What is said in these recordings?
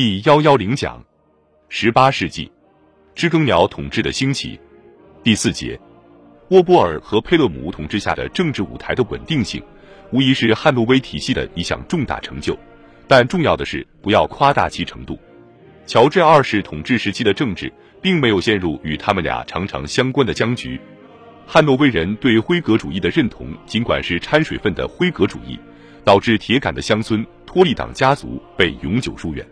第幺幺零讲，十八世纪知更鸟统治的兴起。第四节，沃波尔和佩勒姆统治下的政治舞台的稳定性，无疑是汉诺威体系的一项重大成就。但重要的是，不要夸大其程度。乔治二世统治时期的政治，并没有陷入与他们俩常常相关的僵局。汉诺威人对辉格主义的认同，尽管是掺水分的辉格主义，导致铁杆的乡村托利党家族被永久疏远。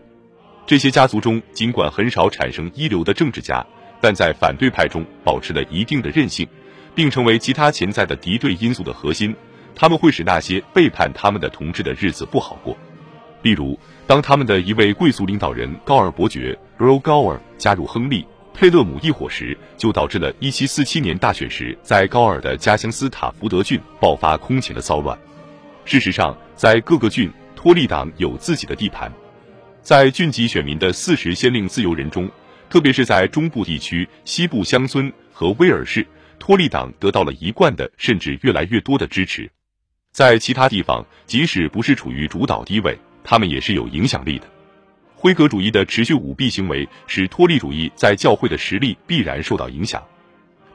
这些家族中，尽管很少产生一流的政治家，但在反对派中保持了一定的韧性，并成为其他潜在的敌对因素的核心。他们会使那些背叛他们的同志的日子不好过。例如，当他们的一位贵族领导人高尔伯爵 （Earl Gower） 加入亨利·佩勒姆一伙时，就导致了1747年大选时在高尔的家乡斯塔福德郡爆发空前的骚乱。事实上，在各个郡，托利党有自己的地盘。在郡级选民的四十先令自由人中，特别是在中部地区、西部乡村和威尔士，托利党得到了一贯的甚至越来越多的支持。在其他地方，即使不是处于主导地位，他们也是有影响力的。辉格主义的持续舞弊行为使托利主义在教会的实力必然受到影响，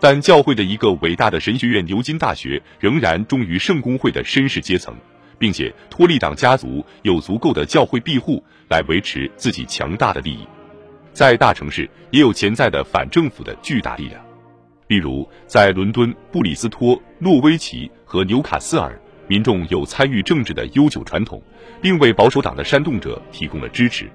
但教会的一个伟大的神学院——牛津大学，仍然忠于圣公会的绅士阶层。并且托利党家族有足够的教会庇护来维持自己强大的利益，在大城市也有潜在的反政府的巨大力量，例如在伦敦、布里斯托、诺维奇和纽卡斯尔，民众有参与政治的悠久传统，并为保守党的煽动者提供了支持。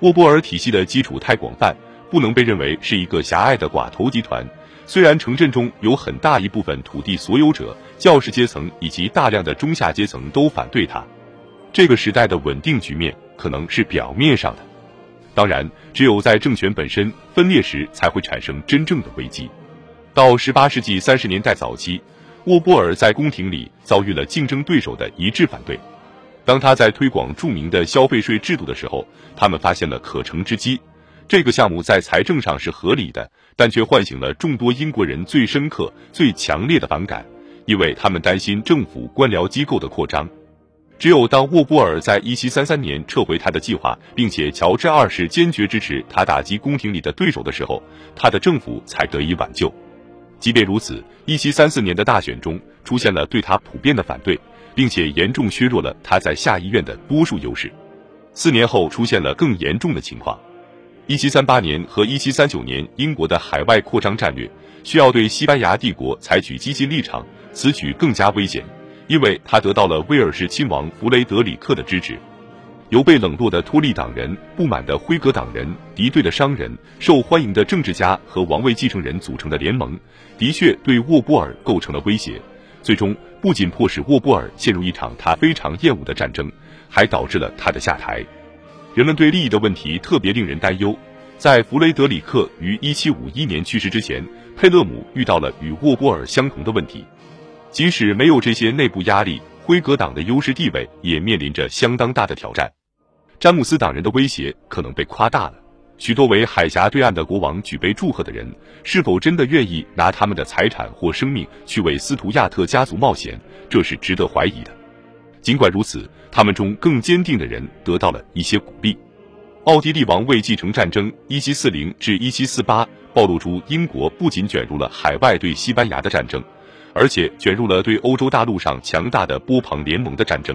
沃波尔体系的基础太广泛，不能被认为是一个狭隘的寡头集团。虽然城镇中有很大一部分土地所有者、教士阶层以及大量的中下阶层都反对他，这个时代的稳定局面可能是表面上的。当然，只有在政权本身分裂时，才会产生真正的危机。到十八世纪三十年代早期，沃波尔在宫廷里遭遇了竞争对手的一致反对。当他在推广著名的消费税制度的时候，他们发现了可乘之机。这个项目在财政上是合理的，但却唤醒了众多英国人最深刻、最强烈的反感，因为他们担心政府官僚机构的扩张。只有当沃波尔在1733年撤回他的计划，并且乔治二世坚决支持他打击宫廷里的对手的时候，他的政府才得以挽救。即便如此，1734年的大选中出现了对他普遍的反对，并且严重削弱了他在下议院的多数优势。四年后出现了更严重的情况。一七三八年和一七三九年，英国的海外扩张战略需要对西班牙帝国采取激进立场，此举更加危险，因为他得到了威尔士亲王弗雷德里克的支持。由被冷落的托利党人、不满的辉格党人、敌对的商人、受欢迎的政治家和王位继承人组成的联盟，的确对沃波尔构成了威胁。最终，不仅迫使沃波尔陷入一场他非常厌恶的战争，还导致了他的下台。人们对利益的问题特别令人担忧。在弗雷德里克于1751年去世之前，佩勒姆遇到了与沃波尔相同的问题。即使没有这些内部压力，辉格党的优势地位也面临着相当大的挑战。詹姆斯党人的威胁可能被夸大了。许多为海峡对岸的国王举杯祝贺的人，是否真的愿意拿他们的财产或生命去为斯图亚特家族冒险？这是值得怀疑的。尽管如此，他们中更坚定的人得到了一些鼓励。奥地利王位继承战争 （1740 至 1748） 暴露出英国不仅卷入了海外对西班牙的战争，而且卷入了对欧洲大陆上强大的波旁联盟的战争。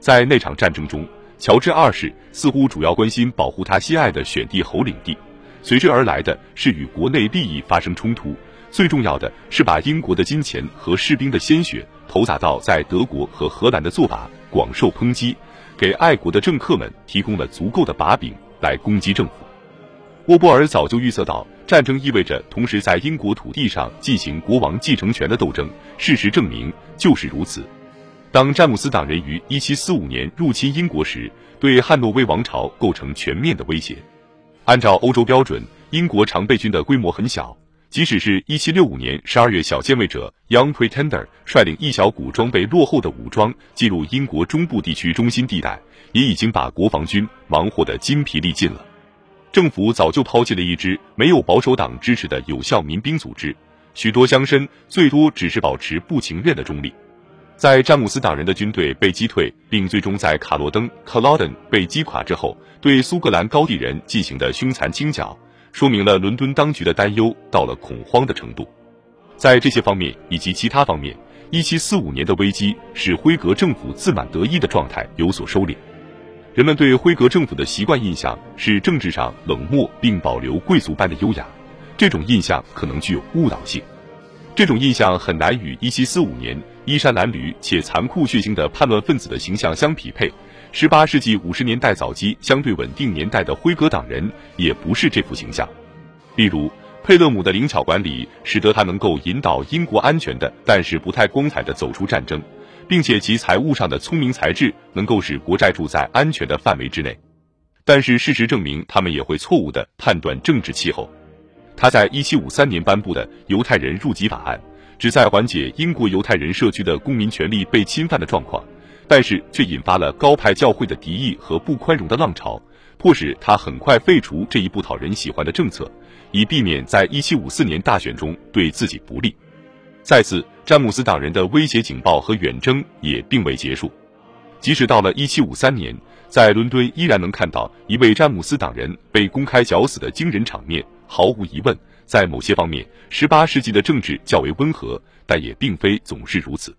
在那场战争中，乔治二世似乎主要关心保护他心爱的选帝侯领地，随之而来的是与国内利益发生冲突。最重要的是把英国的金钱和士兵的鲜血投洒到在德国和荷兰的做法，广受抨击，给爱国的政客们提供了足够的把柄来攻击政府。沃波尔早就预测到战争意味着同时在英国土地上进行国王继承权的斗争，事实证明就是如此。当詹姆斯党人于1745年入侵英国时，对汉诺威王朝构成全面的威胁。按照欧洲标准，英国常备军的规模很小。即使是一七六五年十二月，小健卫者 Young Pretender 率领一小股装备落后的武装进入英国中部地区中心地带，也已经把国防军忙活得筋疲力尽了。政府早就抛弃了一支没有保守党支持的有效民兵组织，许多乡绅最多只是保持不情愿的中立。在詹姆斯党人的军队被击退，并最终在卡罗登 （Culloden） 被击垮之后，对苏格兰高地人进行的凶残清剿，说明了伦敦当局的担忧到了恐慌的程度。在这些方面以及其他方面，一七四五年的危机使辉格政府自满得意的状态有所收敛。人们对辉格政府的习惯印象是政治上冷漠并保留贵族般的优雅，这种印象可能具有误导性。这种印象很难与一七四五年衣衫褴褛且残酷血腥的叛乱分子的形象相匹配。十八世纪五十年代早期相对稳定年代的辉格党人也不是这副形象。例如，佩勒姆的灵巧管理使得他能够引导英国安全的，但是不太光彩的走出战争，并且其财务上的聪明才智能够使国债住在安全的范围之内。但是事实证明，他们也会错误的判断政治气候。他在一七五三年颁布的犹太人入籍法案，旨在缓解英国犹太人社区的公民权利被侵犯的状况，但是却引发了高派教会的敌意和不宽容的浪潮，迫使他很快废除这一不讨人喜欢的政策，以避免在一七五四年大选中对自己不利。再次，詹姆斯党人的威胁警报和远征也并未结束，即使到了一七五三年，在伦敦依然能看到一位詹姆斯党人被公开绞死的惊人场面。毫无疑问，在某些方面，十八世纪的政治较为温和，但也并非总是如此。